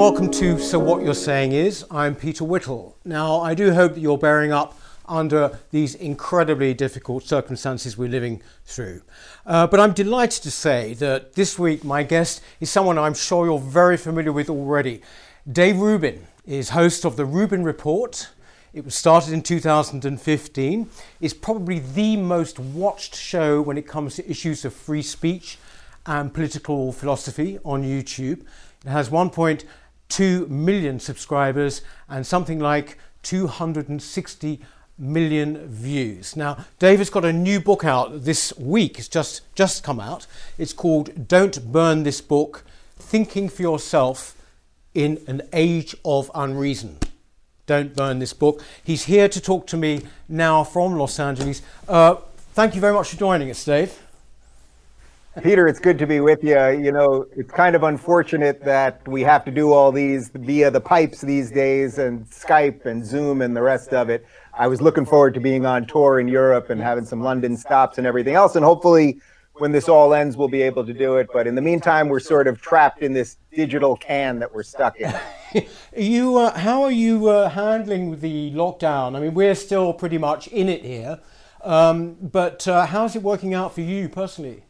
welcome to So What You're Saying Is. I'm Peter Whittle. Now, I do hope that you're bearing up under these incredibly difficult circumstances we're living through. Uh, but I'm delighted to say that this week my guest is someone I'm sure you're very familiar with already. Dave Rubin is host of the Rubin Report. It was started in 2015. It's probably the most watched show when it comes to issues of free speech and political philosophy on YouTube. It has 1.2 million subscribers and something like 260 million views. Now, David's got a new book out this week. It's just just come out. It's called Don't Burn This Book: Thinking for Yourself in an Age of Unreason. Don't burn this book. He's here to talk to me now from Los Angeles. Uh, thank you very much for joining us, Dave. Peter, it's good to be with you. You know, it's kind of unfortunate that we have to do all these via the pipes these days and Skype and Zoom and the rest of it. I was looking forward to being on tour in Europe and having some London stops and everything else. And hopefully, when this all ends, we'll be able to do it. But in the meantime, we're sort of trapped in this digital can that we're stuck in. you, uh, how are you uh, handling the lockdown? I mean, we're still pretty much in it here. Um, but uh, how's it working out for you personally?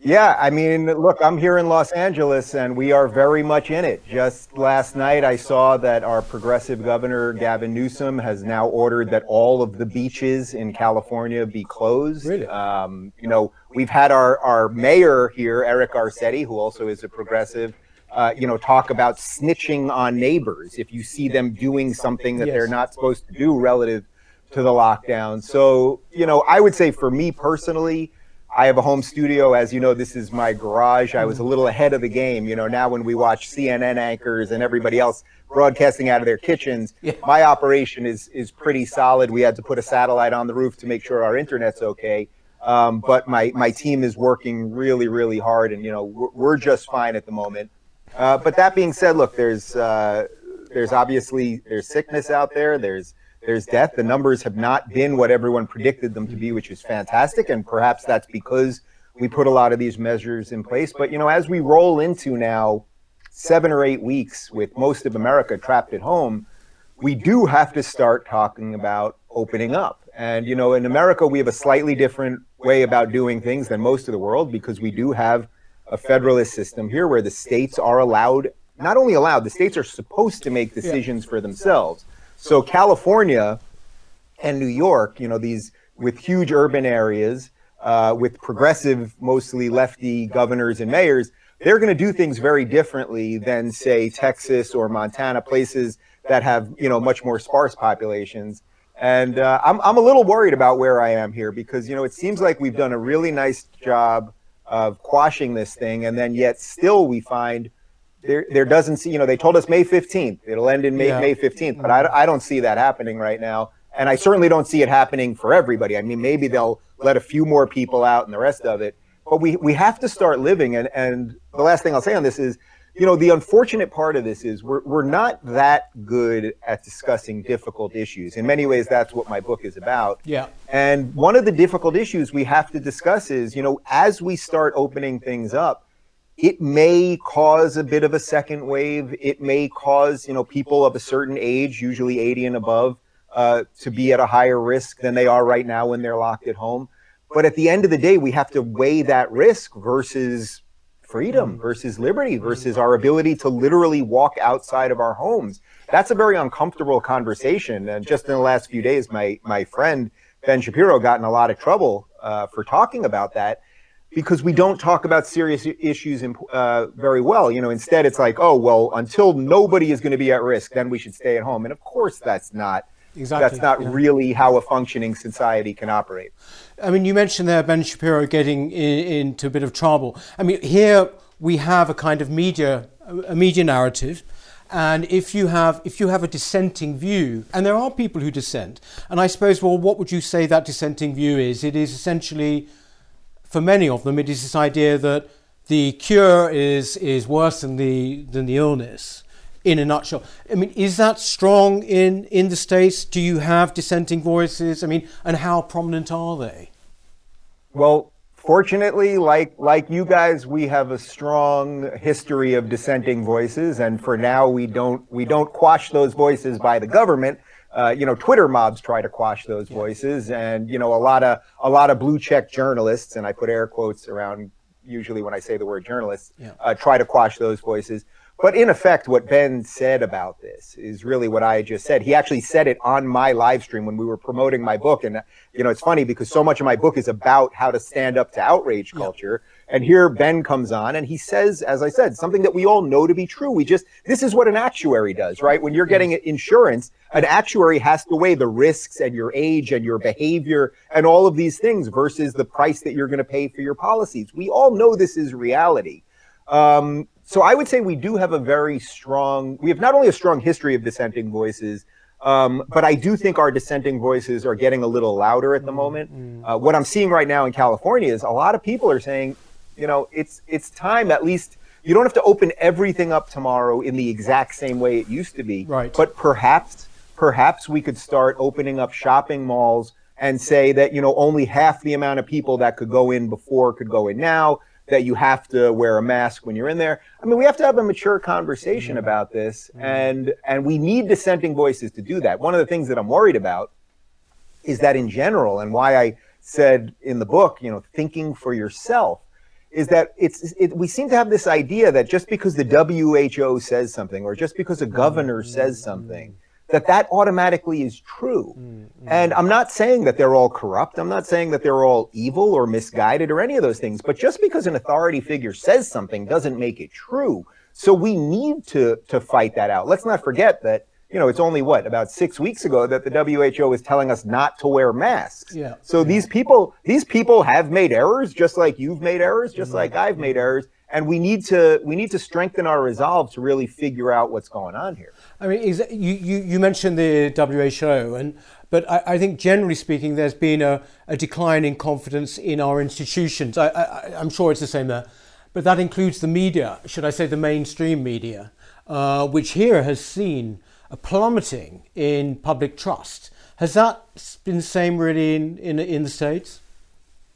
Yeah, I mean, look, I'm here in Los Angeles and we are very much in it. Just last night, I saw that our progressive governor, Gavin Newsom, has now ordered that all of the beaches in California be closed. Really? Um, you know, we've had our, our mayor here, Eric Garcetti, who also is a progressive, uh, you know, talk about snitching on neighbors if you see them doing something that yes. they're not supposed to do relative to the lockdown. So, you know, I would say for me personally, I have a home studio. As you know, this is my garage. I was a little ahead of the game. You know, now when we watch CNN anchors and everybody else broadcasting out of their kitchens, yeah. my operation is is pretty solid. We had to put a satellite on the roof to make sure our internet's okay. Um, but my my team is working really really hard, and you know we're, we're just fine at the moment. Uh, but that being said, look, there's uh, there's obviously there's sickness out there. There's there's death. The numbers have not been what everyone predicted them to be, which is fantastic. And perhaps that's because we put a lot of these measures in place. But, you know, as we roll into now seven or eight weeks with most of America trapped at home, we do have to start talking about opening up. And, you know, in America, we have a slightly different way about doing things than most of the world because we do have a federalist system here where the states are allowed, not only allowed, the states are supposed to make decisions for themselves. So California and New York, you know, these with huge urban areas, uh, with progressive, mostly lefty governors and mayors, they're going to do things very differently than, say, Texas or Montana, places that have, you know, much more sparse populations. And uh, I'm, I'm a little worried about where I am here because, you know, it seems like we've done a really nice job of quashing this thing, and then yet still we find there there doesn't see you know they told us May 15th it'll end in May yeah. May 15th but I, I don't see that happening right now. And I certainly don't see it happening for everybody. I mean maybe they'll let a few more people out and the rest of it but we we have to start living. And and the last thing I'll say on this is you know the unfortunate part of this is we're we're not that good at discussing difficult issues. In many ways that's what my book is about. Yeah. And one of the difficult issues we have to discuss is you know as we start opening things up it may cause a bit of a second wave. It may cause, you know, people of a certain age, usually 80 and above, uh, to be at a higher risk than they are right now when they're locked at home. But at the end of the day, we have to weigh that risk versus freedom, mm. versus liberty, versus our ability to literally walk outside of our homes. That's a very uncomfortable conversation. And just in the last few days, my my friend Ben Shapiro got in a lot of trouble uh, for talking about that because we don't talk about serious issues in, uh, very well. You know, instead it's like, oh well, until nobody is going to be at risk, then we should stay at home. And of course, that's not exactly that's not yeah. really how a functioning society can operate. I mean, you mentioned there Ben Shapiro getting in, into a bit of trouble. I mean, here we have a kind of media a media narrative. And if you have if you have a dissenting view, and there are people who dissent, and I suppose, well, what would you say that dissenting view is? It is essentially for many of them, it is this idea that the cure is, is worse than the, than the illness in a nutshell. I mean, is that strong in, in the States? Do you have dissenting voices? I mean, and how prominent are they? Well, fortunately, like like you guys, we have a strong history of dissenting voices, and for now, we don't we don't quash those voices by the government. Uh, you know, Twitter mobs try to quash those voices, and you know, a lot of a lot of blue check journalists, and I put air quotes around usually when I say the word journalists, yeah. uh, try to quash those voices. But in effect, what Ben said about this is really what I just said. He actually said it on my live stream when we were promoting my book. And, you know, it's funny because so much of my book is about how to stand up to outrage culture. And here Ben comes on and he says, as I said, something that we all know to be true. We just, this is what an actuary does, right? When you're getting insurance, an actuary has to weigh the risks and your age and your behavior and all of these things versus the price that you're going to pay for your policies. We all know this is reality. Um, so I would say we do have a very strong, we have not only a strong history of dissenting voices, um, but I do think our dissenting voices are getting a little louder at the mm-hmm. moment. Mm-hmm. Uh, what I'm seeing right now in California is a lot of people are saying, you know, it's it's time at least. You don't have to open everything up tomorrow in the exact same way it used to be. Right. But perhaps perhaps we could start opening up shopping malls and say that you know only half the amount of people that could go in before could go in now that you have to wear a mask when you're in there. I mean, we have to have a mature conversation mm-hmm. about this, mm-hmm. and and we need dissenting voices to do that. One of the things that I'm worried about is that in general, and why I said in the book, you know, thinking for yourself, is that it's it, we seem to have this idea that just because the WHO says something, or just because a governor mm-hmm. says something that that automatically is true. Mm-hmm. And I'm not saying that they're all corrupt. I'm not saying that they're all evil or misguided or any of those things. But just because an authority figure says something doesn't make it true. So we need to to fight that out. Let's not forget that you know it's only what about six weeks ago that the WHO is telling us not to wear masks. Yeah. So these people these people have made errors, just like you've made errors, just like I've made errors and we need to we need to strengthen our resolve to really figure out what's going on here. I mean, is, you, you, you mentioned the WHO, and but I, I think generally speaking, there's been a, a decline in confidence in our institutions. I, I, I'm sure it's the same there, but that includes the media, should I say, the mainstream media, uh, which here has seen a plummeting in public trust. Has that been the same really in, in, in the States?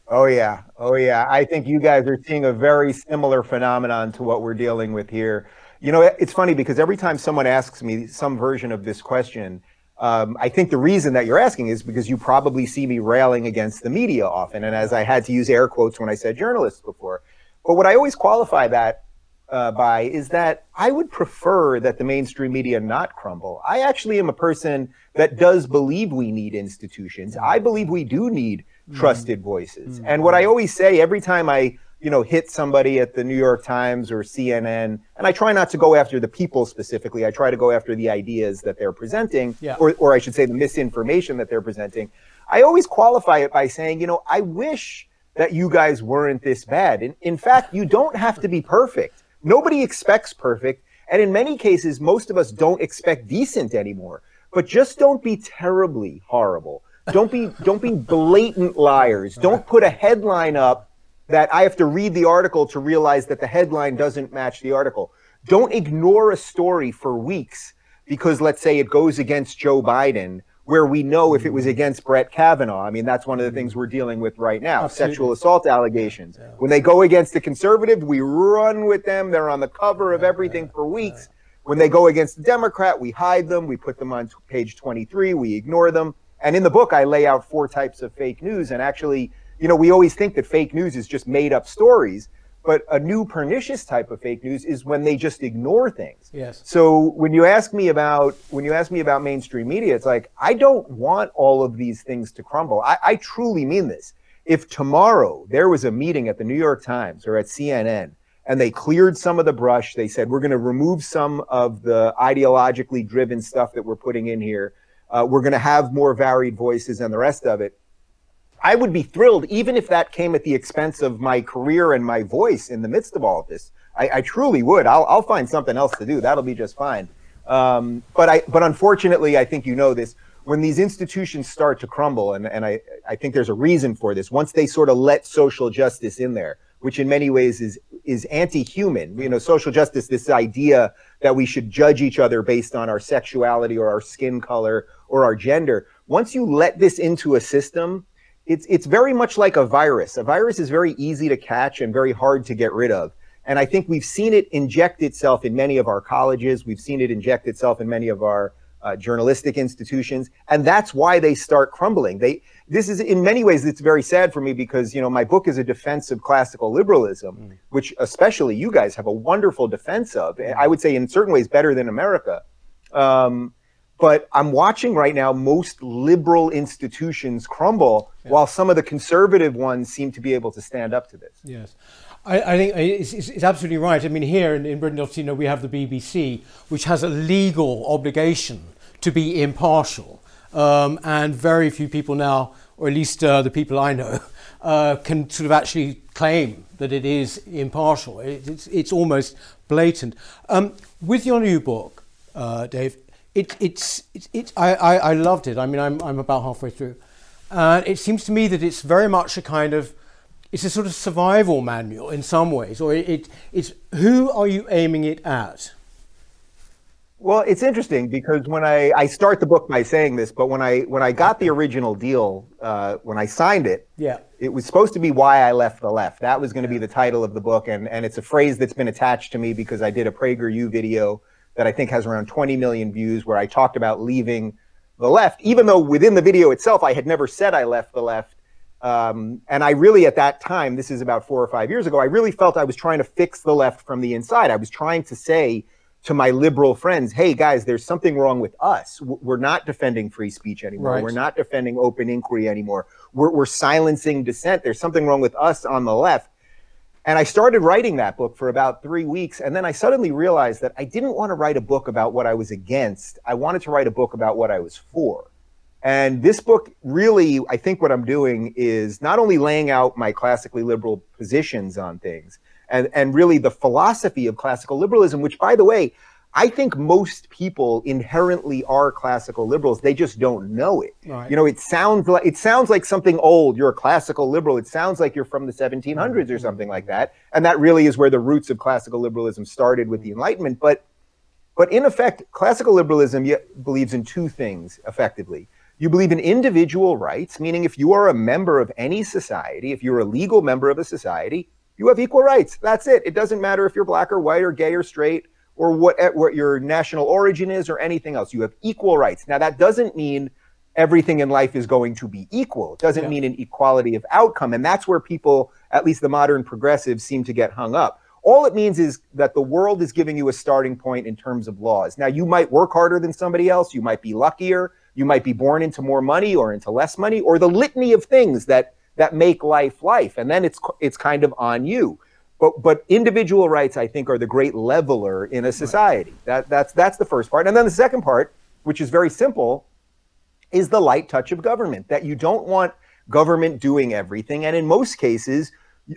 Oh yeah, oh yeah. I think you guys are seeing a very similar phenomenon to what we're dealing with here. You know, it's funny because every time someone asks me some version of this question, um, I think the reason that you're asking is because you probably see me railing against the media often, and as I had to use air quotes when I said journalists before. But what I always qualify that uh, by is that I would prefer that the mainstream media not crumble. I actually am a person that does believe we need institutions. I believe we do need Mm-hmm. trusted voices. Mm-hmm. And what I always say every time I, you know, hit somebody at the New York Times or CNN, and I try not to go after the people specifically. I try to go after the ideas that they're presenting, yeah. or, or I should say the misinformation that they're presenting. I always qualify it by saying, you know, I wish that you guys weren't this bad. In, in fact, you don't have to be perfect. Nobody expects perfect. And in many cases, most of us don't expect decent anymore. But just don't be terribly horrible. Don't be don't be blatant liars. Don't put a headline up that I have to read the article to realize that the headline doesn't match the article. Don't ignore a story for weeks because let's say it goes against Joe Biden where we know if it was mm-hmm. against Brett Kavanaugh. I mean, that's one of the mm-hmm. things we're dealing with right now. Absolutely. Sexual assault allegations. Yeah. When they go against the conservative, we run with them. They're on the cover of everything for weeks. When they go against the Democrat, we hide them. We put them on page 23. We ignore them. And in the book, I lay out four types of fake news. And actually, you know, we always think that fake news is just made up stories. But a new pernicious type of fake news is when they just ignore things. Yes. So when you ask me about when you ask me about mainstream media, it's like I don't want all of these things to crumble. I, I truly mean this. If tomorrow there was a meeting at the New York Times or at CNN and they cleared some of the brush, they said we're going to remove some of the ideologically driven stuff that we're putting in here uh, we're going to have more varied voices and the rest of it. I would be thrilled, even if that came at the expense of my career and my voice in the midst of all of this. I, I truly would. I'll, I'll, find something else to do. That'll be just fine. Um, but I, but unfortunately, I think you know this. When these institutions start to crumble, and, and I, I think there's a reason for this. Once they sort of let social justice in there, which in many ways is is anti-human. You know, social justice, this idea that we should judge each other based on our sexuality or our skin color or our gender. Once you let this into a system, it's it's very much like a virus. A virus is very easy to catch and very hard to get rid of. And I think we've seen it inject itself in many of our colleges. We've seen it inject itself in many of our uh, journalistic institutions, and that's why they start crumbling. They this is in many ways it's very sad for me because you know my book is a defense of classical liberalism, mm. which especially you guys have a wonderful defense of. I would say in certain ways better than America. Um, but I'm watching right now most liberal institutions crumble yeah. while some of the conservative ones seem to be able to stand up to this. Yes. I, I think it's, it's, absolutely right. I mean, here in, in Britain, obviously, you know, we have the BBC, which has a legal obligation to be impartial. Um, and very few people now, or at least uh, the people I know, uh, can sort of actually claim that it is impartial. It, it's, it's almost blatant. Um, with your new book, uh, Dave, it, it's, it, it, I, I, I, loved it. I mean, I'm, I'm about halfway through. Uh, it seems to me that it's very much a kind of, it's a sort of survival manual in some ways, or it, it it's who are you aiming it at? Well, it's interesting because when I, I start the book by saying this, but when I when I got the original deal, uh, when I signed it, yeah, it was supposed to be why I left the left. That was going to be the title of the book, and and it's a phrase that's been attached to me because I did a PragerU video that I think has around 20 million views where I talked about leaving the left, even though within the video itself, I had never said I left the left. Um, and I really, at that time, this is about four or five years ago, I really felt I was trying to fix the left from the inside. I was trying to say to my liberal friends, hey, guys, there's something wrong with us. We're not defending free speech anymore. Right. We're not defending open inquiry anymore. We're, we're silencing dissent. There's something wrong with us on the left. And I started writing that book for about three weeks. And then I suddenly realized that I didn't want to write a book about what I was against. I wanted to write a book about what I was for. And this book really, I think what I'm doing is not only laying out my classically liberal positions on things and, and really the philosophy of classical liberalism, which, by the way, I think most people inherently are classical liberals. They just don't know it. Right. You know, it sounds like it sounds like something old. You're a classical liberal. It sounds like you're from the 1700s mm-hmm. or something like that. And that really is where the roots of classical liberalism started with the Enlightenment. But but in effect, classical liberalism believes in two things effectively. You believe in individual rights, meaning if you are a member of any society, if you're a legal member of a society, you have equal rights. That's it. It doesn't matter if you're black or white or gay or straight or what, eh, what your national origin is or anything else. You have equal rights. Now, that doesn't mean everything in life is going to be equal. It doesn't yeah. mean an equality of outcome. And that's where people, at least the modern progressives, seem to get hung up. All it means is that the world is giving you a starting point in terms of laws. Now, you might work harder than somebody else. You might be luckier. You might be born into more money or into less money or the litany of things that that make life life. And then it's it's kind of on you. But but individual rights, I think, are the great leveler in a society. That that's that's the first part. And then the second part, which is very simple, is the light touch of government. That you don't want government doing everything. And in most cases,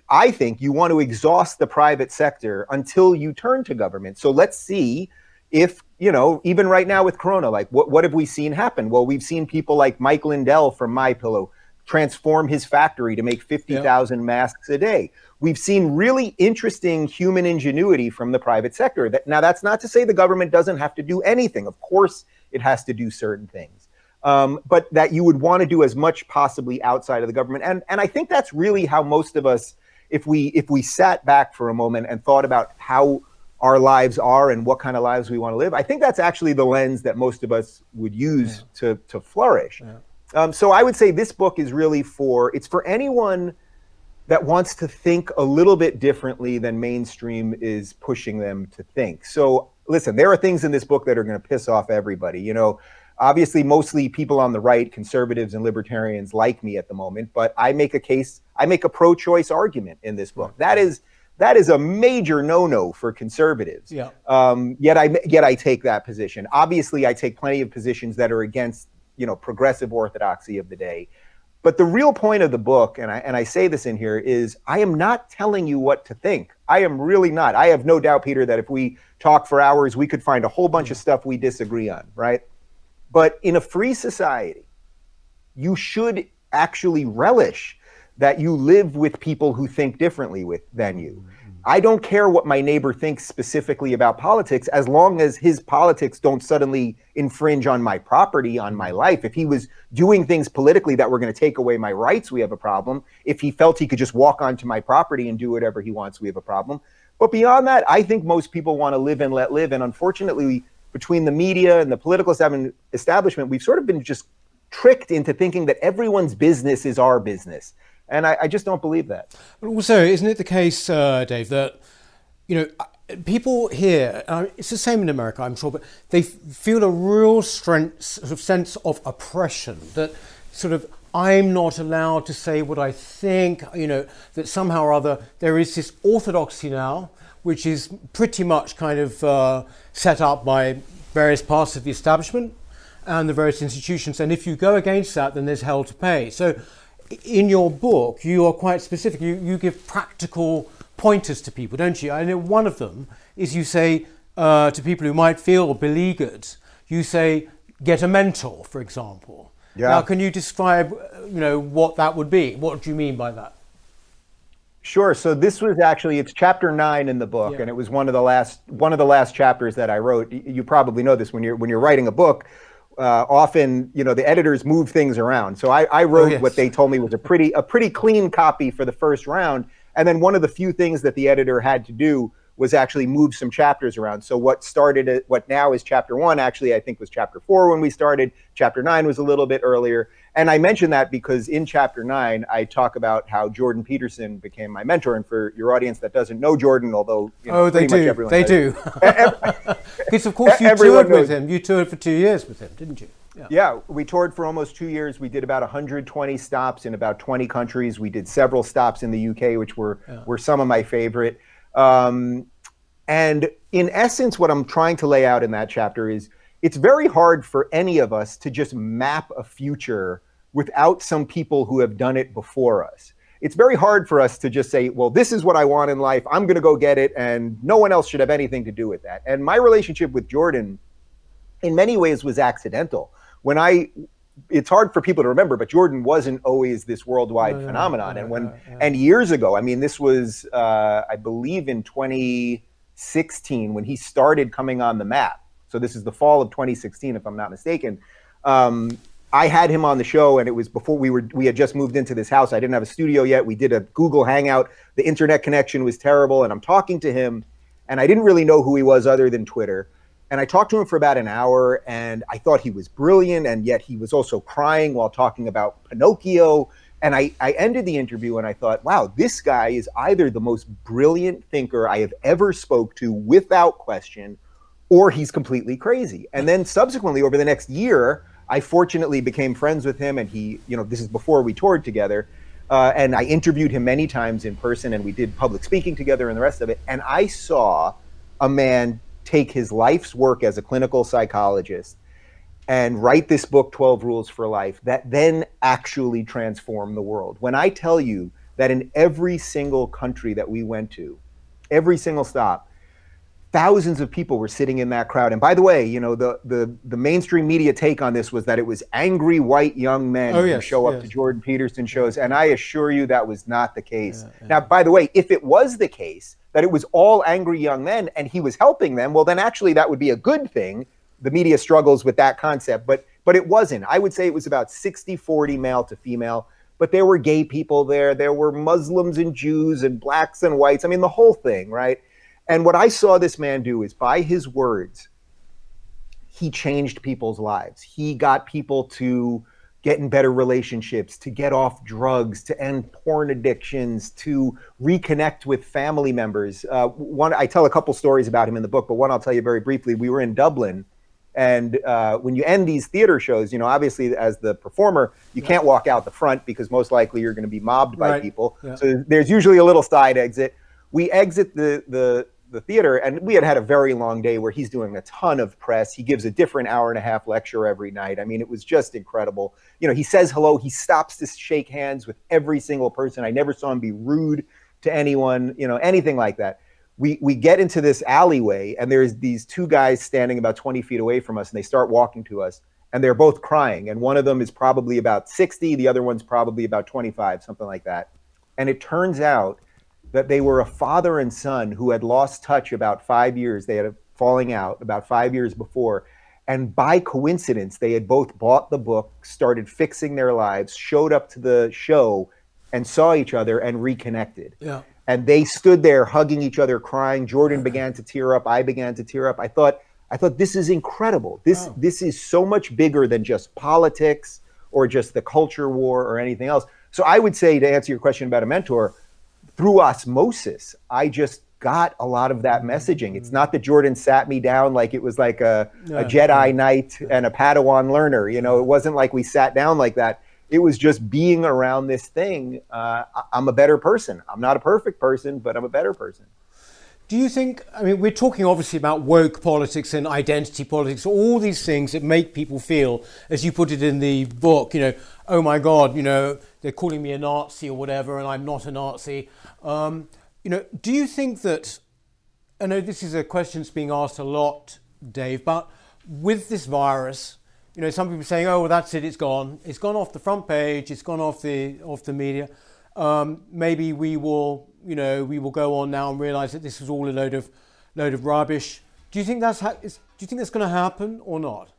I think you want to exhaust the private sector until you turn to government. So let's see if, you know, even right now with Corona, like what, what have we seen happen? Well, we've seen people like Mike Lindell from My Pillow transform his factory to make 50,000 yep. masks a day. We've seen really interesting human ingenuity from the private sector. That, now, that's not to say the government doesn't have to do anything. Of course, it has to do certain things. Um, but that you would want to do as much possibly outside of the government. And, and I think that's really how most of us, if we if we sat back for a moment and thought about how our lives are and what kind of lives we want to live, I think that's actually the lens that most of us would use yeah. to, to flourish. Yeah. Um, so I would say this book is really for it's for anyone that wants to think a little bit differently than mainstream is pushing them to think. So listen, there are things in this book that are going to piss off everybody. You know, obviously mostly people on the right, conservatives and libertarians like me at the moment, but I make a case, I make a pro-choice argument in this book. That is that is a major no-no for conservatives. Yeah. Um, yet I yet I take that position. Obviously, I take plenty of positions that are against you know progressive orthodoxy of the day. But the real point of the book, and I, and I say this in here, is I am not telling you what to think. I am really not. I have no doubt, Peter, that if we talk for hours, we could find a whole bunch of stuff we disagree on, right? But in a free society, you should actually relish that you live with people who think differently with than you. I don't care what my neighbor thinks specifically about politics as long as his politics don't suddenly infringe on my property, on my life. If he was doing things politically that were going to take away my rights, we have a problem. If he felt he could just walk onto my property and do whatever he wants, we have a problem. But beyond that, I think most people want to live and let live. And unfortunately, between the media and the political establishment, we've sort of been just tricked into thinking that everyone's business is our business. And I, I just don't believe that. But also, isn't it the case, uh, Dave, that, you know, people here, uh, it's the same in America, I'm sure, but they feel a real strength, sort of sense of oppression that sort of I'm not allowed to say what I think, you know, that somehow or other there is this orthodoxy now, which is pretty much kind of uh, set up by various parts of the establishment and the various institutions. And if you go against that, then there's hell to pay. So in your book, you are quite specific. You, you give practical pointers to people, don't you? I know one of them is you say uh, to people who might feel beleaguered, you say, get a mentor, for example. Yeah. Now, can you describe, you know, what that would be? What do you mean by that? Sure. So this was actually it's chapter nine in the book, yeah. and it was one of the last one of the last chapters that I wrote. You probably know this when you're when you're writing a book. Uh, often, you know, the editors move things around. So I, I wrote oh, yes. what they told me was a pretty a pretty clean copy for the first round, and then one of the few things that the editor had to do was actually move some chapters around. So what started at what now is chapter one, actually, I think was chapter four when we started. Chapter nine was a little bit earlier. And I mention that because in chapter nine, I talk about how Jordan Peterson became my mentor. And for your audience that doesn't know Jordan, although you know, oh, they do, they does, do, because of course you toured knows. with him. You toured for two years with him, didn't you? Yeah. yeah. we toured for almost two years. We did about 120 stops in about 20 countries. We did several stops in the UK, which were yeah. were some of my favorite. Um, and in essence, what I'm trying to lay out in that chapter is it's very hard for any of us to just map a future without some people who have done it before us. It's very hard for us to just say, well, this is what I want in life. I'm going to go get it. And no one else should have anything to do with that. And my relationship with Jordan, in many ways, was accidental. When I it's hard for people to remember, but Jordan wasn't always this worldwide no, phenomenon. No, no, and when and years ago, I mean, this was uh, I believe in 2016 when he started coming on the map. So this is the fall of 2016, if I'm not mistaken. Um, I had him on the show, and it was before we were we had just moved into this house. I didn't have a studio yet. We did a Google Hangout. The internet connection was terrible, and I'm talking to him, and I didn't really know who he was other than Twitter. And I talked to him for about an hour, and I thought he was brilliant, and yet he was also crying while talking about Pinocchio. And I, I ended the interview and I thought, wow, this guy is either the most brilliant thinker I have ever spoke to without question, or he's completely crazy. And then subsequently, over the next year, I fortunately became friends with him, and he, you know, this is before we toured together. Uh, and I interviewed him many times in person, and we did public speaking together and the rest of it. And I saw a man take his life's work as a clinical psychologist and write this book, 12 Rules for Life, that then actually transformed the world. When I tell you that in every single country that we went to, every single stop, thousands of people were sitting in that crowd. And by the way, you know, the the the mainstream media take on this was that it was angry white young men oh, who yes, show yes. up to Jordan Peterson shows. And I assure you that was not the case. Yeah, yeah. Now, by the way, if it was the case that it was all angry young men and he was helping them, well then actually that would be a good thing. The media struggles with that concept, but but it wasn't. I would say it was about 60-40 male to female but there were gay people there there were muslims and jews and blacks and whites i mean the whole thing right and what I saw this man do is by his words, he changed people's lives. He got people to get in better relationships, to get off drugs, to end porn addictions, to reconnect with family members. Uh, one, I tell a couple stories about him in the book, but one I'll tell you very briefly. We were in Dublin, and uh, when you end these theater shows, you know, obviously as the performer, you yeah. can't walk out the front because most likely you're going to be mobbed by right. people. Yeah. So there's usually a little side exit. We exit the the the theater and we had had a very long day where he's doing a ton of press. He gives a different hour and a half lecture every night. I mean it was just incredible. You know he says hello. He stops to shake hands with every single person. I never saw him be rude to anyone you know anything like that. We we get into this alleyway and there's these two guys standing about 20 feet away from us and they start walking to us and they're both crying. And one of them is probably about 60 the other one's probably about 25 something like that. And it turns out that they were a father and son who had lost touch about five years. They had a falling out about five years before. And by coincidence, they had both bought the book, started fixing their lives, showed up to the show, and saw each other and reconnected. Yeah. And they stood there hugging each other, crying. Jordan began to tear up. I began to tear up. I thought, I thought this is incredible. This oh. this is so much bigger than just politics or just the culture war or anything else. So I would say to answer your question about a mentor, through osmosis, I just got a lot of that messaging. It's not that Jordan sat me down like it was like a, a Jedi Knight and a Padawan learner. You know, it wasn't like we sat down like that. It was just being around this thing. Uh, I'm a better person. I'm not a perfect person, but I'm a better person. Do you think, I mean, we're talking obviously about woke politics and identity politics, all these things that make people feel, as you put it in the book, you know, oh my God, you know, they're calling me a Nazi or whatever, and I'm not a Nazi. Um, you know, do you think that, I know this is a question that's being asked a lot, Dave, but with this virus, you know, some people are saying, oh, well, that's it, it's gone. It's gone off the front page, it's gone off the, off the media. Um, maybe we will you know, we will go on now and realise that this was all a load of load of rubbish. Do you think that's ha- is, do you think that's going to happen or not?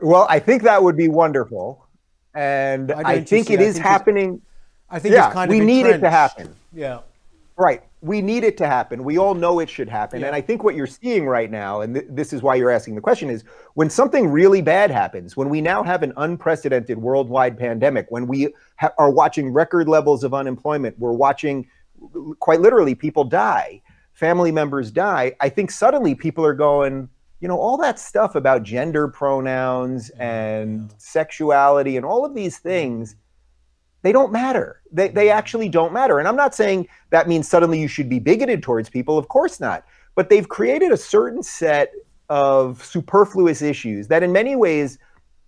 Well, I think that would be wonderful, and I, think it I is think happening. I think yeah, kind of we need it to happen. Yeah, right. We need it to happen. We all know it should happen, yeah. and I think what you're seeing right now, and th- this is why you're asking the question, is when something really bad happens, when we now have an unprecedented worldwide pandemic, when we ha- are watching record levels of unemployment, we're watching quite literally people die family members die i think suddenly people are going you know all that stuff about gender pronouns and sexuality and all of these things they don't matter they, they actually don't matter and i'm not saying that means suddenly you should be bigoted towards people of course not but they've created a certain set of superfluous issues that in many ways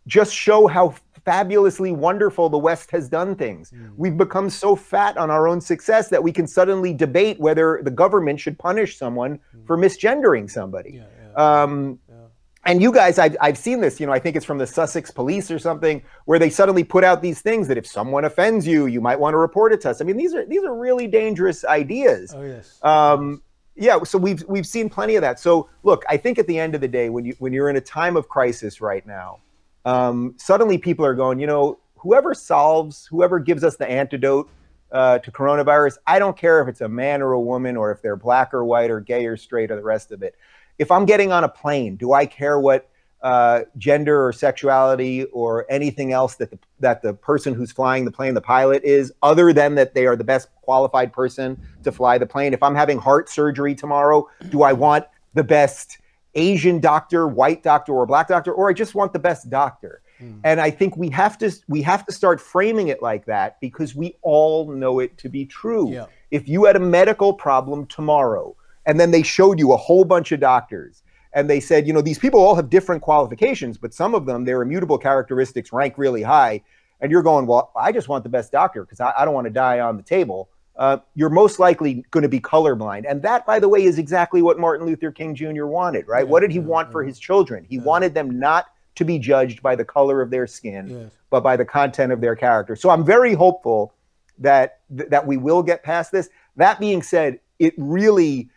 just show how fabulously wonderful the West has done things. Mm. We've become so fat on our own success that we can suddenly debate whether the government should punish someone mm. for misgendering somebody. Yeah, yeah. Um. And you guys, I've, I've seen this, you know, I think it's from the Sussex police or something, where they suddenly put out these things that if someone offends you, you might want to report it to us. I mean, these are these are really dangerous ideas. Oh yes. Um, yeah, so we've we've seen plenty of that. So look, I think at the end of the day, when you when you're in a time of crisis right now, um, suddenly people are going, you know, whoever solves, whoever gives us the antidote uh, to coronavirus, I don't care if it's a man or a woman or if they're black or white or gay or straight or the rest of it. If I'm getting on a plane, do I care what uh, gender or sexuality or anything else that the, that the person who's flying the plane, the pilot, is, other than that they are the best qualified person to fly the plane? If I'm having heart surgery tomorrow, do I want the best Asian doctor, white doctor, or black doctor, or I just want the best doctor. Mm. And I think we have to we have to start framing it like that because we all know it to be true. Yeah. If you had a medical problem tomorrow, and then they showed you a whole bunch of doctors, and they said, you know, these people all have different qualifications, but some of them their immutable characteristics rank really high, and you're going, well, I just want the best doctor because I, I don't want to die on the table uh, you're most likely going to be colorblind. And that, by the way, is exactly what Martin Luther King Jr. wanted, right? Yeah, what did he yeah, want yeah. for his children? He wanted them not to be judged by the color of their skin, yes. but by the content of their character. So I'm very hopeful that that we will get past this. That being said, it really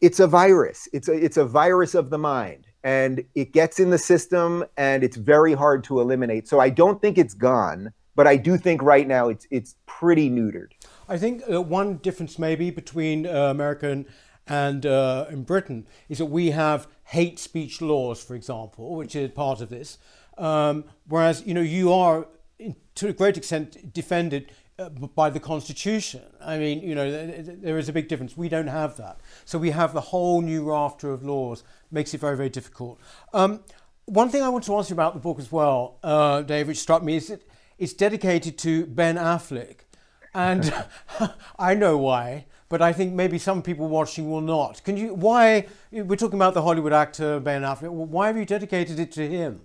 it's a virus. It's a it's a virus of the mind and it gets in the system and it's very hard to eliminate. So I don't think it's gone, but I do think right now it's it's pretty neutered. I think uh, one difference maybe between uh, America and, uh, in Britain is that we have hate speech laws, for example, which is part of this. Um, whereas you know you are to a great extent defended by the Constitution. I mean, you know, there is a big difference. We don't have that, so we have the whole new rafter of laws. Makes it very very difficult. Um, one thing I want to ask you about the book as well, uh, Dave, which struck me is that it's dedicated to Ben Affleck. And I know why, but I think maybe some people watching will not. Can you, why, we're talking about the Hollywood actor Ben Affleck, why have you dedicated it to him?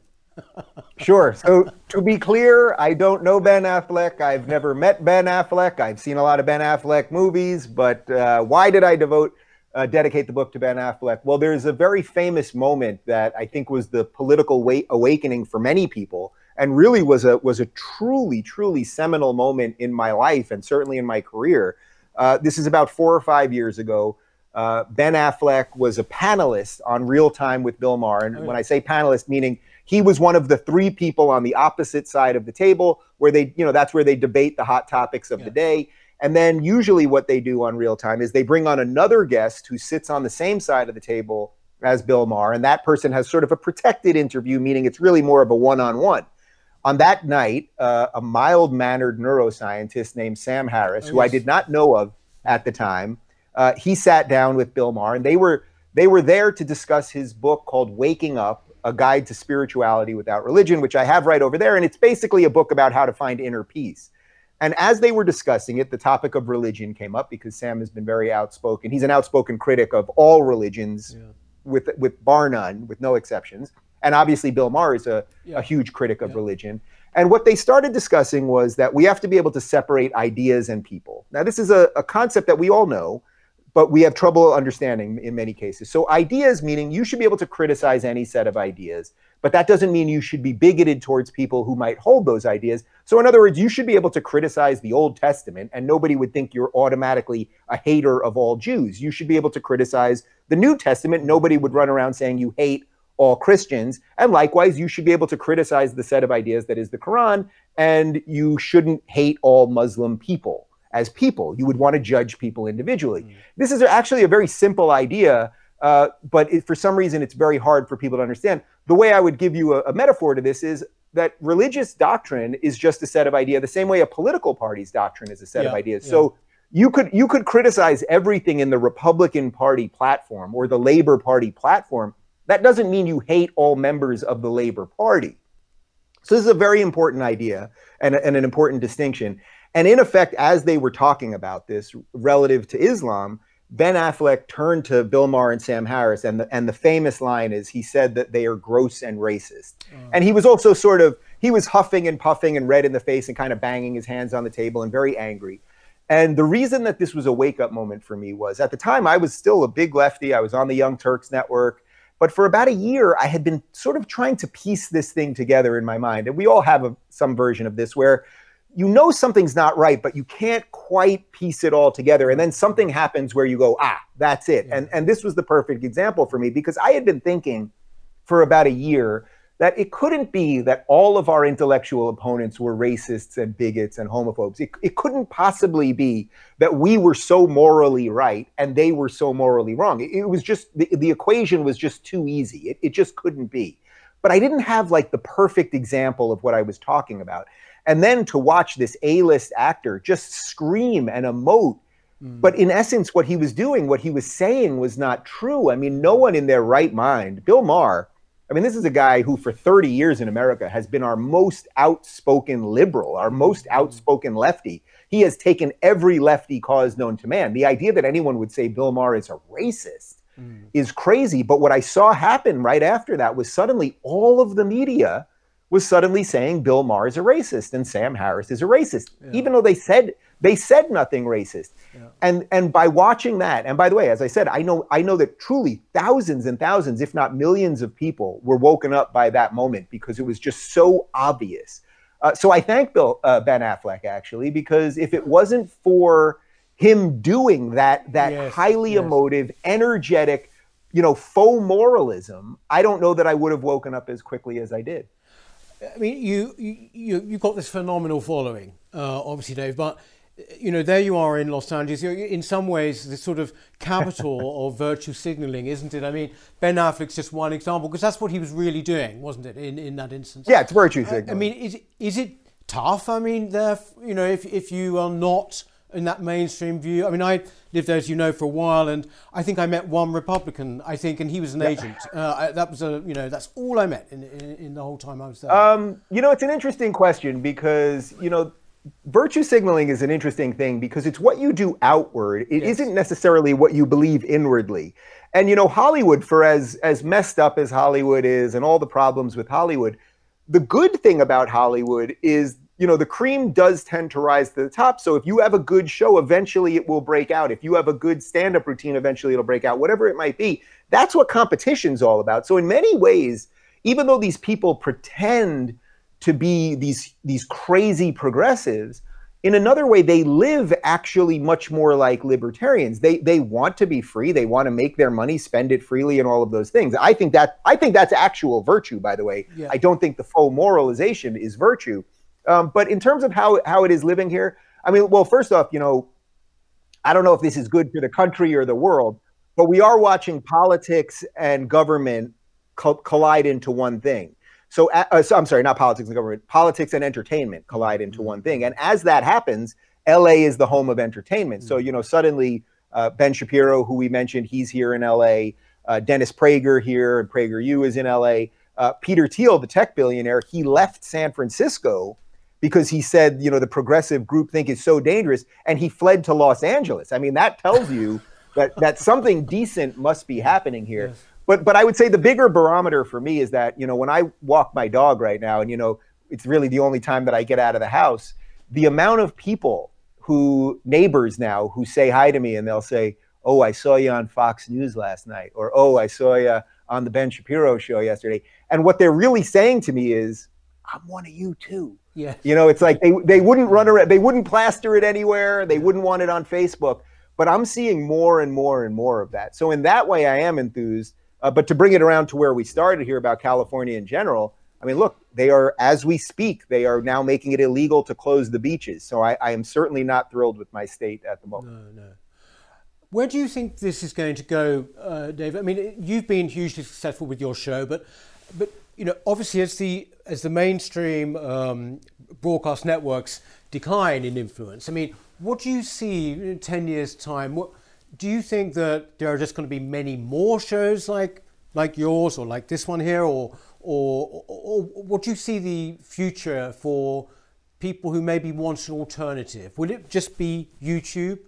Sure. So to be clear, I don't know Ben Affleck. I've never met Ben Affleck. I've seen a lot of Ben Affleck movies, but uh, why did I devote uh, dedicate the book to Ben Affleck? Well, there's a very famous moment that I think was the political wa- awakening for many people and really was a was a truly truly seminal moment in my life and certainly in my career. Uh, this is about four or five years ago. Uh, ben Affleck was a panelist on Real Time with Bill Maher. And oh, when I say panelist, meaning he was one of the three people on the opposite side of the table where they, you know, that's where they debate the hot topics of yeah. the day. And then usually what they do on Real Time is they bring on another guest who sits on the same side of the table as Bill Maher. And that person has sort of a protected interview, meaning it's really more of a one on one. On that night, uh, a mild mannered neuroscientist named Sam Harris, oh, who. I did not know of at the time, uh, he sat down with Bill Maher, and they were they were there to discuss his book called Waking Up: A Guide to Spirituality Without Religion, which I have right over there, and it's basically a book about how to find inner peace. And as they were discussing it, the topic of religion came up because Sam has been very outspoken. He's an outspoken critic of all religions, yeah. with with bar none, with no exceptions. And obviously, Bill Maher is a, yeah. a huge critic of yeah. religion. And what they started discussing was that we have to be able to separate ideas and people. Now, this is a, a concept that we all know, but we have trouble understanding in many cases. So, ideas meaning you should be able to criticize any set of ideas, but that doesn't mean you should be bigoted towards people who might hold those ideas. So, in other words, you should be able to criticize the Old Testament, and nobody would think you're automatically a hater of all Jews. You should be able to criticize the New Testament. Nobody would run around saying you hate all Christians. And likewise, you should be able to criticize the set of ideas that is the Quran, and you shouldn't hate all Muslim people as people. You would want to judge people individually. Mm. This is actually a very simple idea, uh, but it, for some reason, it's very hard for people to understand. The way I would give you a, a metaphor to this is that religious doctrine is just a set of ideas, the same way a political party's doctrine is a set yeah, of ideas. Yeah. So you could you could criticize everything in the Republican Party platform or the Labor Party platform. That doesn't mean you hate all members of the Labor Party. So this is a very important idea and, and an important distinction. And in effect, as they were talking about this relative to Islam, Ben Affleck turned to Bill Maher and Sam Harris, and the, and the famous line is he said that they are gross and racist. Oh. And he was also sort of, he was huffing and puffing and red in the face and kind of banging his hands on the table and very angry. And the reason that this was a wake up moment for me was at the time I was still a big lefty. I was on the Young Turks network. But for about a year, I had been sort of trying to piece this thing together in my mind. And we all have a, some version of this where you know something's not right, but you can't quite piece it all together. And then something happens where you go, ah, that's it. Yeah. And and this was the perfect example for me because I had been thinking for about a year that it couldn't be that all of our intellectual opponents were racists and bigots and homophobes. It, it couldn't possibly be that we were so morally right and they were so morally wrong. It, it was just, the, the equation was just too easy. It, it just couldn't be. But I didn't have like the perfect example of what I was talking about. And then to watch this A list actor just scream and emote. Mm. But in essence, what he was doing, what he was saying was not true. I mean, no one in their right mind, Bill Maher, I mean, this is a guy who for 30 years in America has been our most outspoken liberal, our most mm. outspoken lefty. He has taken every lefty cause known to man. The idea that anyone would say Bill Maher is a racist mm. is crazy. But what I saw happen right after that was suddenly all of the media was suddenly saying Bill Maher is a racist and Sam Harris is a racist, yeah. even though they said they said nothing racist. Yeah. And and by watching that, and by the way, as I said, I know I know that truly thousands and thousands, if not millions, of people were woken up by that moment because it was just so obvious. Uh, so I thank Bill uh, Ben Affleck actually because if it wasn't for him doing that that yes, highly yes. emotive, energetic, you know, faux moralism, I don't know that I would have woken up as quickly as I did. I mean, you you you've got this phenomenal following, uh, obviously, Dave. But you know, there you are in Los Angeles. You're in some ways the sort of capital of virtue signaling, isn't it? I mean, Ben Affleck's just one example because that's what he was really doing, wasn't it? In in that instance. Yeah, it's virtue signaling. I mean, is is it tough? I mean, there, you know, if if you are not in that mainstream view. I mean, I lived there, as you know, for a while, and I think I met one Republican. I think, and he was an yeah. agent. Uh, that was a, you know, that's all I met in, in, in the whole time I was there. Um, you know, it's an interesting question because you know, virtue signaling is an interesting thing because it's what you do outward. It yes. not necessarily what you believe inwardly. And you know, Hollywood, for as as messed up as Hollywood is, and all the problems with Hollywood. The good thing about Hollywood is you know, the cream does tend to rise to the top. So if you have a good show, eventually it will break out. If you have a good stand up routine, eventually it'll break out, whatever it might be. That's what competition's all about. So in many ways, even though these people pretend to be these, these crazy progressives, in another way, they live actually much more like libertarians. They they want to be free. They want to make their money, spend it freely, and all of those things. I think that I think that's actual virtue. By the way, yeah. I don't think the faux moralization is virtue. Um, but in terms of how how it is living here, I mean, well, first off, you know, I don't know if this is good for the country or the world, but we are watching politics and government co- collide into one thing. So, uh, so, I'm sorry, not politics and government, politics and entertainment collide into mm-hmm. one thing. And as that happens, LA is the home of entertainment. Mm-hmm. So, you know, suddenly uh, Ben Shapiro, who we mentioned, he's here in LA. Uh, Dennis Prager here, and PragerU is in LA. Uh, Peter Thiel, the tech billionaire, he left San Francisco because he said, you know, the progressive group think is so dangerous, and he fled to Los Angeles. I mean, that tells you that that something decent must be happening here. Yes but but I would say the bigger barometer for me is that you know when I walk my dog right now, and you know it's really the only time that I get out of the house. The amount of people who neighbors now who say hi to me and they'll say, "Oh, I saw you on Fox News last night," or "Oh, I saw you on the Ben Shapiro show yesterday," and what they're really saying to me is, "I'm one of you too." Yeah. You know, it's like they they wouldn't run around, they wouldn't plaster it anywhere, they wouldn't want it on Facebook, but I'm seeing more and more and more of that. So in that way, I am enthused uh, but to bring it around to where we started here about California in general, I mean, look, they are, as we speak, they are now making it illegal to close the beaches. So I, I am certainly not thrilled with my state at the moment. No, no. Where do you think this is going to go, uh, David? I mean, you've been hugely successful with your show, but, but you know, obviously as the as the mainstream um, broadcast networks decline in influence, I mean, what do you see in ten years' time? What do you think that there are just going to be many more shows like like yours or like this one here, or or, or, or what do you see the future for people who maybe want an alternative? Will it just be YouTube?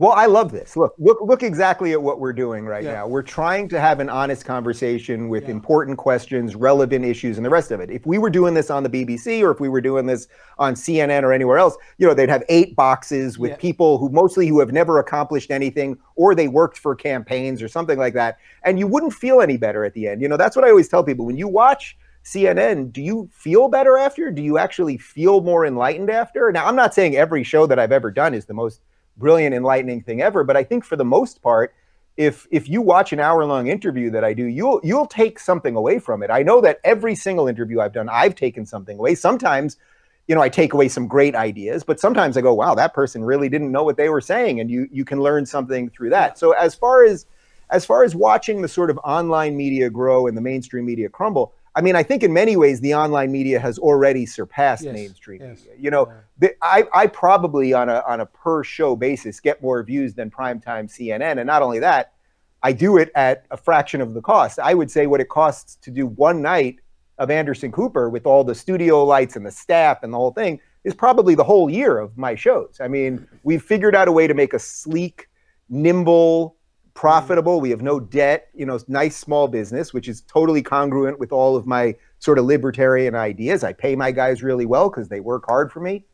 Well, I love this. Look, look, look exactly at what we're doing right yeah. now. We're trying to have an honest conversation with yeah. important questions, relevant issues, and the rest of it. If we were doing this on the BBC or if we were doing this on CNN or anywhere else, you know, they'd have eight boxes with yeah. people who mostly who have never accomplished anything or they worked for campaigns or something like that, and you wouldn't feel any better at the end. You know, that's what I always tell people. When you watch CNN, do you feel better after? Do you actually feel more enlightened after? Now, I'm not saying every show that I've ever done is the most brilliant, enlightening thing ever. But I think for the most part, if if you watch an hour long interview that I do, you'll you'll take something away from it. I know that every single interview I've done, I've taken something away. Sometimes, you know, I take away some great ideas, but sometimes I go, wow, that person really didn't know what they were saying, and you you can learn something through that. So as far as as far as watching the sort of online media grow and the mainstream media crumble, I mean, I think in many ways the online media has already surpassed yes, mainstream yes. media. You know, yeah. I, I probably on a on a per show basis get more views than primetime CNN, and not only that, I do it at a fraction of the cost. I would say what it costs to do one night of Anderson Cooper with all the studio lights and the staff and the whole thing is probably the whole year of my shows. I mean, we've figured out a way to make a sleek, nimble, profitable. We have no debt, you know, nice small business, which is totally congruent with all of my sort of libertarian ideas. I pay my guys really well because they work hard for me.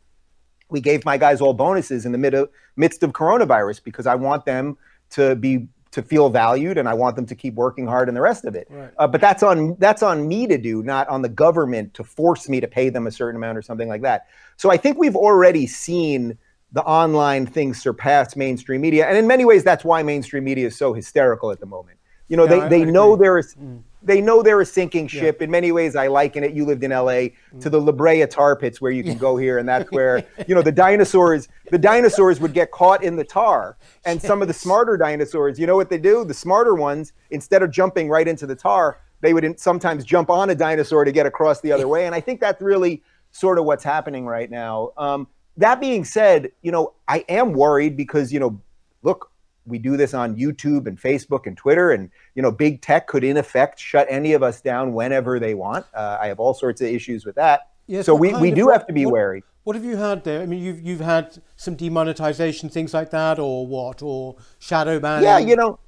We gave my guys all bonuses in the mid- midst of coronavirus because I want them to be to feel valued and I want them to keep working hard and the rest of it. Right. Uh, but that's on that's on me to do, not on the government to force me to pay them a certain amount or something like that. So I think we've already seen the online things surpass mainstream media. And in many ways, that's why mainstream media is so hysterical at the moment. You know, yeah, they, they know there is mm. They know they're a sinking ship. Yeah. In many ways, I liken it. You lived in LA mm. to the La Brea tar pits where you can go here, and that's where you know the dinosaurs. The dinosaurs would get caught in the tar, and some of the smarter dinosaurs. You know what they do? The smarter ones, instead of jumping right into the tar, they would sometimes jump on a dinosaur to get across the other way. And I think that's really sort of what's happening right now. Um, that being said, you know, I am worried because, you know, look, we do this on YouTube and Facebook and Twitter, and you know, big tech could in effect shut any of us down whenever they want. Uh, I have all sorts of issues with that. Yes, so we, we do have to be what, wary. What have you had there? I mean, you've you've had some demonetization, things like that, or what, or shadow banning? Yeah, you know,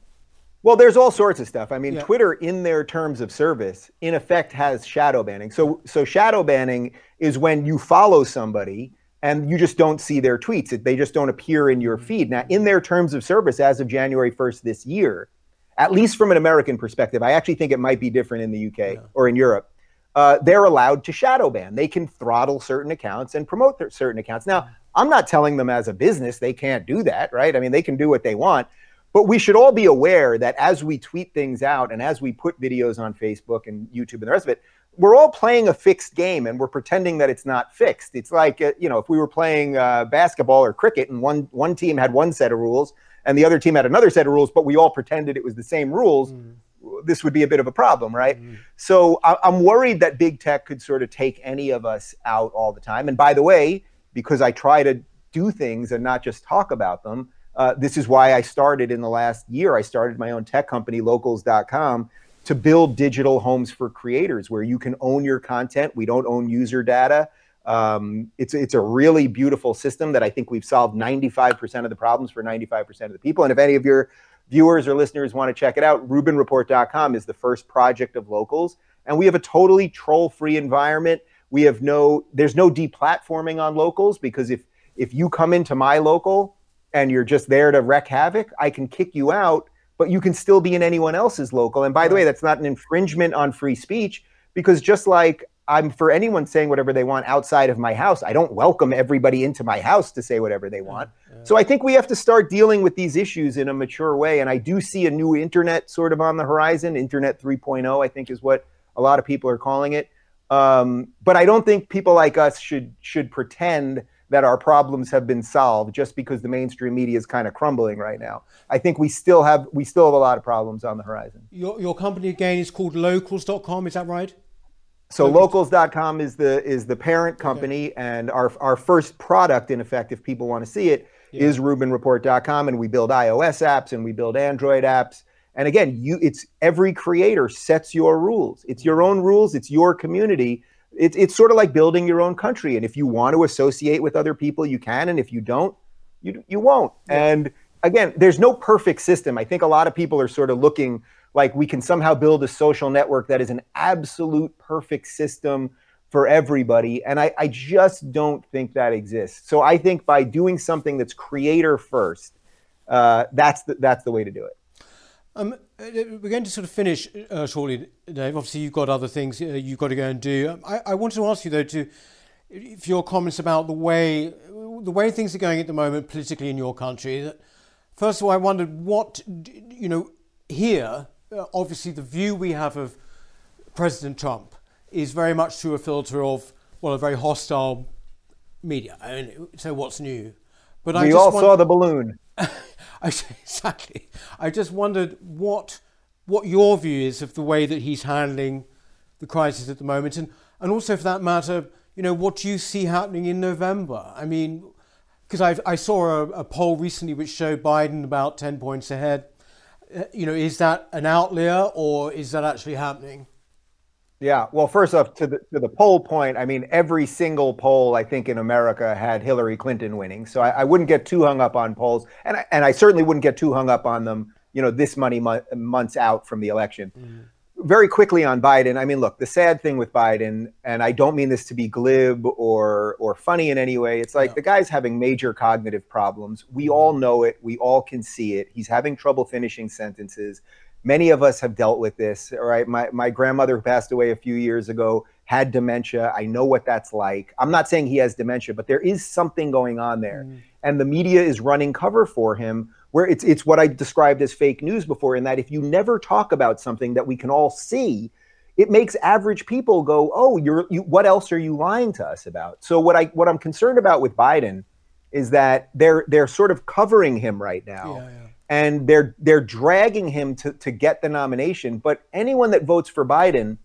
well, there's all sorts of stuff. I mean, yeah. Twitter, in their terms of service, in effect, has shadow banning. So so shadow banning is when you follow somebody and you just don't see their tweets. They just don't appear in your feed. Now, in their terms of service as of January 1st this year, at least from an American perspective, I actually think it might be different in the UK yeah. or in Europe. uh, they're allowed to shadow ban. They can throttle certain accounts and promote certain accounts. Now, I'm not telling them as a business they can't do that, right? I mean, they can do what they want. But we should all be aware that as we tweet things out and as we put videos on Facebook and YouTube and the rest of it, we're all playing a fixed game and we're pretending that it's not fixed. It's like, uh, you know, if we were playing uh, basketball or cricket and one, one team had one set of rules and the other team had another set of rules, but we all pretended it was the same rules. Mm this would be a bit of a problem, right? Mm-hmm. So I, am worried that big tech could sort of take any of us out all the time. And by the way, because I try to do things and not just talk about them, uh, this is why I started in the last year. I started my own tech company, locals.com, to build digital homes for creators where you can own your content. We don't own user data. Um, it's it's a really beautiful system that I think we've solved 95% of the problems for 95% of the people. And if any of your viewers or listeners want to check it out, RubinReport.com is the first project of locals. And we have a totally troll free environment. We have no, there's no deplatforming on locals because if, if you come into my local and you're just there to wreak havoc, I can kick you out, but you can still be in anyone else's local. And by the way, that's not an infringement on free speech because just like I'm for anyone saying whatever they want outside of my house. I don't welcome everybody into my house to say whatever they want. Yeah. So I think we have to start dealing with these issues in a mature way. And I do see a new internet sort of on the horizon. Internet 3.0, I think, is what a lot of people are calling it. Um, but I don't think people like us should should pretend that our problems have been solved just because the mainstream media is kind of crumbling right now. I think we still have we still have a lot of problems on the horizon. Your your company again is called locals.com, is that right? So locals. locals.com is the is the parent company, okay. and our our first product, in effect, if people want to see it, yeah. is RubinReport.com, and we build iOS apps and we build Android apps. And again, you it's every creator sets your rules. It's your own rules. It's your community. It's it's sort of like building your own country. And if you want to associate with other people, you can, and if you don't, you you won't. Yeah. And again, there's no perfect system. I think a lot of people are sort of looking like we can somehow build a social network that is an absolute perfect system for everybody. And I, I just don't think that exists. So I think by doing something that's creator first, uh, that's the, that's the way to do it. Um, uh, we're going to sort of finish uh, shortly, Dave. Obviously, you've got other things uh, you've got to go and do. Um, I, I wanted to ask you though to if your comments about the way the way things are going at the moment politically in your country. That first of all, I wondered what you know here uh, obviously the view we have of President Trump is very much through a filter of well a very hostile media. I mean, so what's new? But we I all wonder, saw the balloon. exactly. I just wondered what what your view is of the way that he's handling the crisis at the moment, and and also for that matter, you know, what do you see happening in November? I mean, because I I saw a, a poll recently which showed Biden about ten points ahead uh, you know, is that an outlier or is that actually happening? Yeah. Well, first off, to the to the poll point, I mean, every single poll I think in America had Hillary Clinton winning. So I, I wouldn't get too hung up on polls, and I, and I certainly wouldn't get too hung up on them. You know, this many mo- months out from the election. Mm very quickly on Biden, I mean, look, the sad thing with Biden, and I don't mean this to be glib or or funny in any way. It's like the guy's having major cognitive problems. We mm-hmm. all know it. We all can see it. He's having trouble finishing sentences. Many of us have dealt with this. All right, my my grandmother who passed away a few years ago had dementia. I know what that's like. I'm not saying he has dementia, but there is something going on there, mm. and the media is running cover for him where it's it's what I described as fake news before, in that if you never talk about something that we can all see, it makes average people go, "Oh, you're you, what else are you lying to us about?" So what I what I'm concerned about with Biden is that they're they're sort of covering him right now. Yeah, yeah. And they're they're dragging him to, to get the nomination. But anyone that votes for Biden,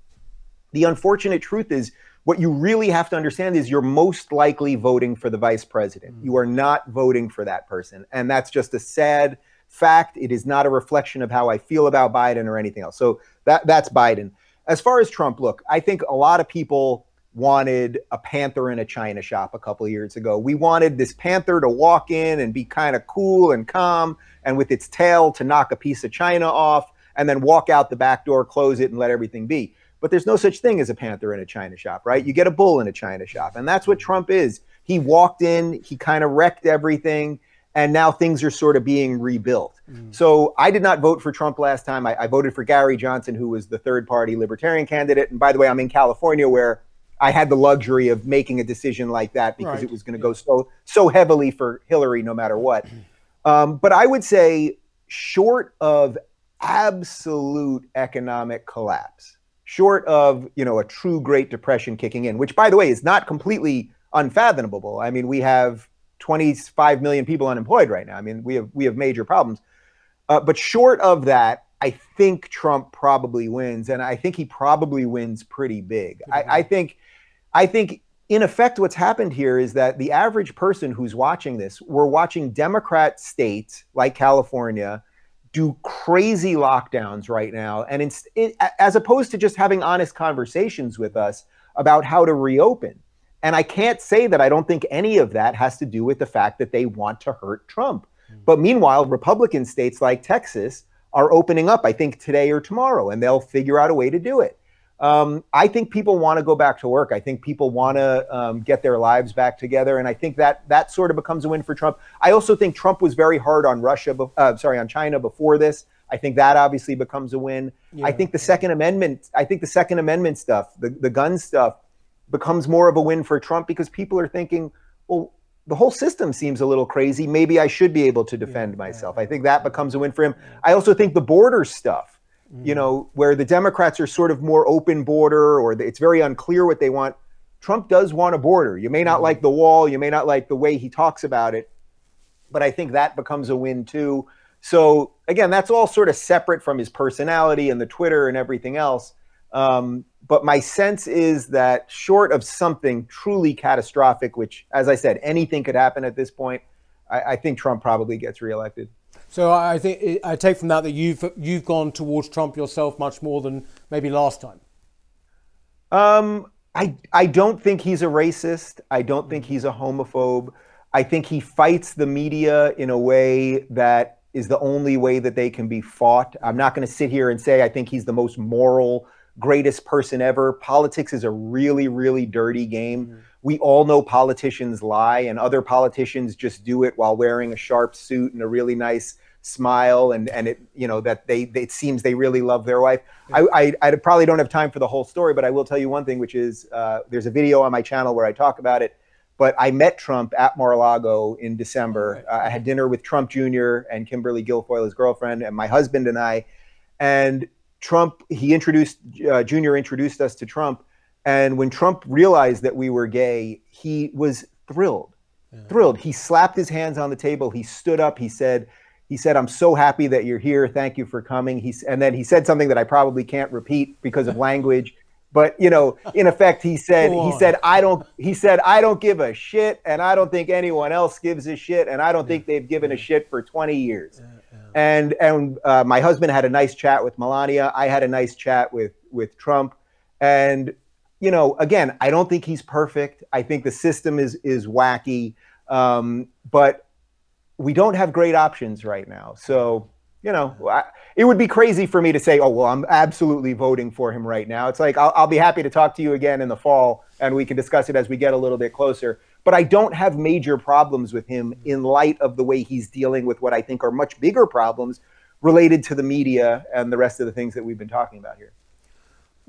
the unfortunate truth is what you really have to understand is you're most likely voting for the vice president. Mm-hmm. You are not voting for that person. And that's just a sad fact. It is not a reflection of how I feel about Biden or anything else. So that that's Biden. As far as Trump, look, I think a lot of people wanted a panther in a china shop a couple years ago. We wanted this panther to walk in and be kind of cool and calm and with its tail to knock a piece of china off and then walk out the back door, close it and let everything be. But there's no such thing as a panther in a china shop, right? You get a bull in a china shop. And that's what Trump is. He walked in, he kind of wrecked everything. and now things are sort of being rebuilt. Mm. So I did not vote for Trump last time. I, I, voted for Gary Johnson, who was the third party libertarian candidate. And by the way, I'm in California where I had the luxury of making a decision like that because right. it was going to yeah. go so so heavily for Hillary, no matter what. Um, but I would say, short of absolute economic collapse, short of you know a true Great Depression kicking in, which by the way is not completely unfathomable. I mean, we have 25 million people unemployed right now. I mean, we have we have major problems. Uh, but short of that, I think Trump probably wins, and I think he probably wins pretty big. Mm-hmm. I, I think, I think in effect, what's happened here is that the average person who's watching this, we're watching Democrat states like California do crazy lockdowns right now, and it, as opposed to just having honest conversations with us about how to reopen. And I can't say that I don't think any of that has to do with the fact that they want to hurt Trump. Mm-hmm. But meanwhile, Republican states like Texas are opening up, I think, today or tomorrow, and they'll figure out a way to do it. Um, I think people want to go back to work. I think people want to um, get their lives back together, and I think that that sort of becomes a win for Trump. I also think Trump was very hard on Russia, be- uh, sorry, on China before this. I think that obviously becomes a win. Yeah. I think the Second Amendment, I think the Second Amendment stuff, the the gun stuff, becomes more of a win for Trump because people are thinking, well, the whole system seems a little crazy. Maybe I should be able to defend yeah, myself. I think that becomes a win for him. I also think the border stuff, mm. you know, where the Democrats are sort of more open border or it's very unclear what they want. Trump does want a border. You may not mm. like the wall, you may not like the way he talks about it, but I think that becomes a win too. So again, that's all sort of separate from his personality and the Twitter and everything else. Um, but my sense is that short of something truly catastrophic, which, as I said, anything could happen at this point, I, I think Trump probably gets reelected. So I think I take from that that you've you've gone towards Trump yourself much more than maybe last time. Um, I I don't think he's a racist. I don't think he's a homophobe. I think he fights the media in a way that is the only way that they can be fought. I'm not going to sit here and say I think he's the most moral greatest person ever. Politics is a really, really dirty game. Mm-hmm. We all know politicians lie, and other politicians just do it while wearing a sharp suit and a really nice smile, and and it you know that they, they it seems they really love their wife. I, I, I probably don't have time for the whole story, but I will tell you one thing, which is uh, there's a video on my channel where I talk about it. But I met Trump at Mar-a-Lago in December. Uh, I had dinner with Trump Jr. and Kimberly Guilfoyle, his girlfriend, and my husband and I. And Trump, he introduced, uh, Junior introduced us to Trump. And when Trump realized that we were gay, he was thrilled, yeah. thrilled. He slapped his hands on the table. He stood up. He said, he said, I'm so happy that you're here. Thank you for coming. He's, and then he said something that I probably can't repeat because of language. But you know, in effect, he said, he said, I don't, he said, I don't give a shit, and I don't think anyone else gives a shit, and I don't think they've given a shit for 20 years. Yeah and and uh, my husband had a nice chat with Melania. I had a nice chat with with Trump, and you know, again, I don't think he's perfect. I think the system is is wacky, um, but we don't have great options right now. So you know, I, it would be crazy for me to say, oh well, I'm absolutely voting for him right now. It's like I'll, I'll be happy to talk to you again in the fall, and we can discuss it as we get a little bit closer but I don't have major problems with him in light of the way he's dealing with what I think are much bigger problems related to the media and the rest of the things that we've been talking about here.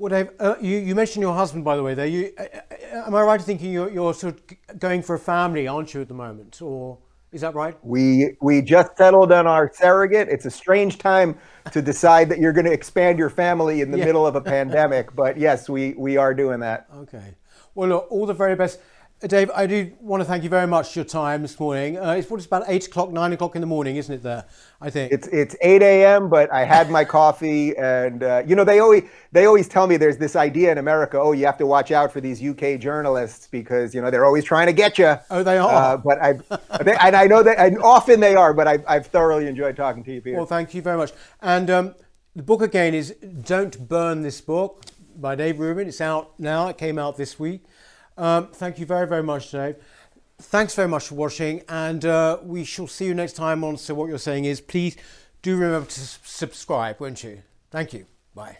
Well, Dave, uh, you, you, mentioned your husband, by the way. There, you, uh, uh, am I right in thinking you're, you're, sort of going for a family, aren't you, at the moment, or is that right? We we just settled on our surrogate. It's a strange time to decide that you're going to expand your family in the yeah. middle of a pandemic, but yes, we we are doing that. Okay. Well, look, all the very best. Dave, I do want to thank you very much for your time this morning. Uh, it's, it's about 8 o'clock, 9 o'clock in the morning, isn't it, there? I think. It's, it's 8 a.m., but I had my coffee. And, uh, you know, they always, they always tell me there's this idea in America oh, you have to watch out for these UK journalists because, you know, they're always trying to get you. Oh, they are? Uh, but I, they, and I know that, and often they are, but I've, I've thoroughly enjoyed talking to you, Peter. Well, thank you very much. And um, the book again is Don't Burn This Book by Dave Rubin. It's out now, it came out this week. Um, thank you very, very much, Dave. Thanks very much for watching, and uh, we shall see you next time on So What You're Saying Is. Please do remember to subscribe, won't you? Thank you. Bye.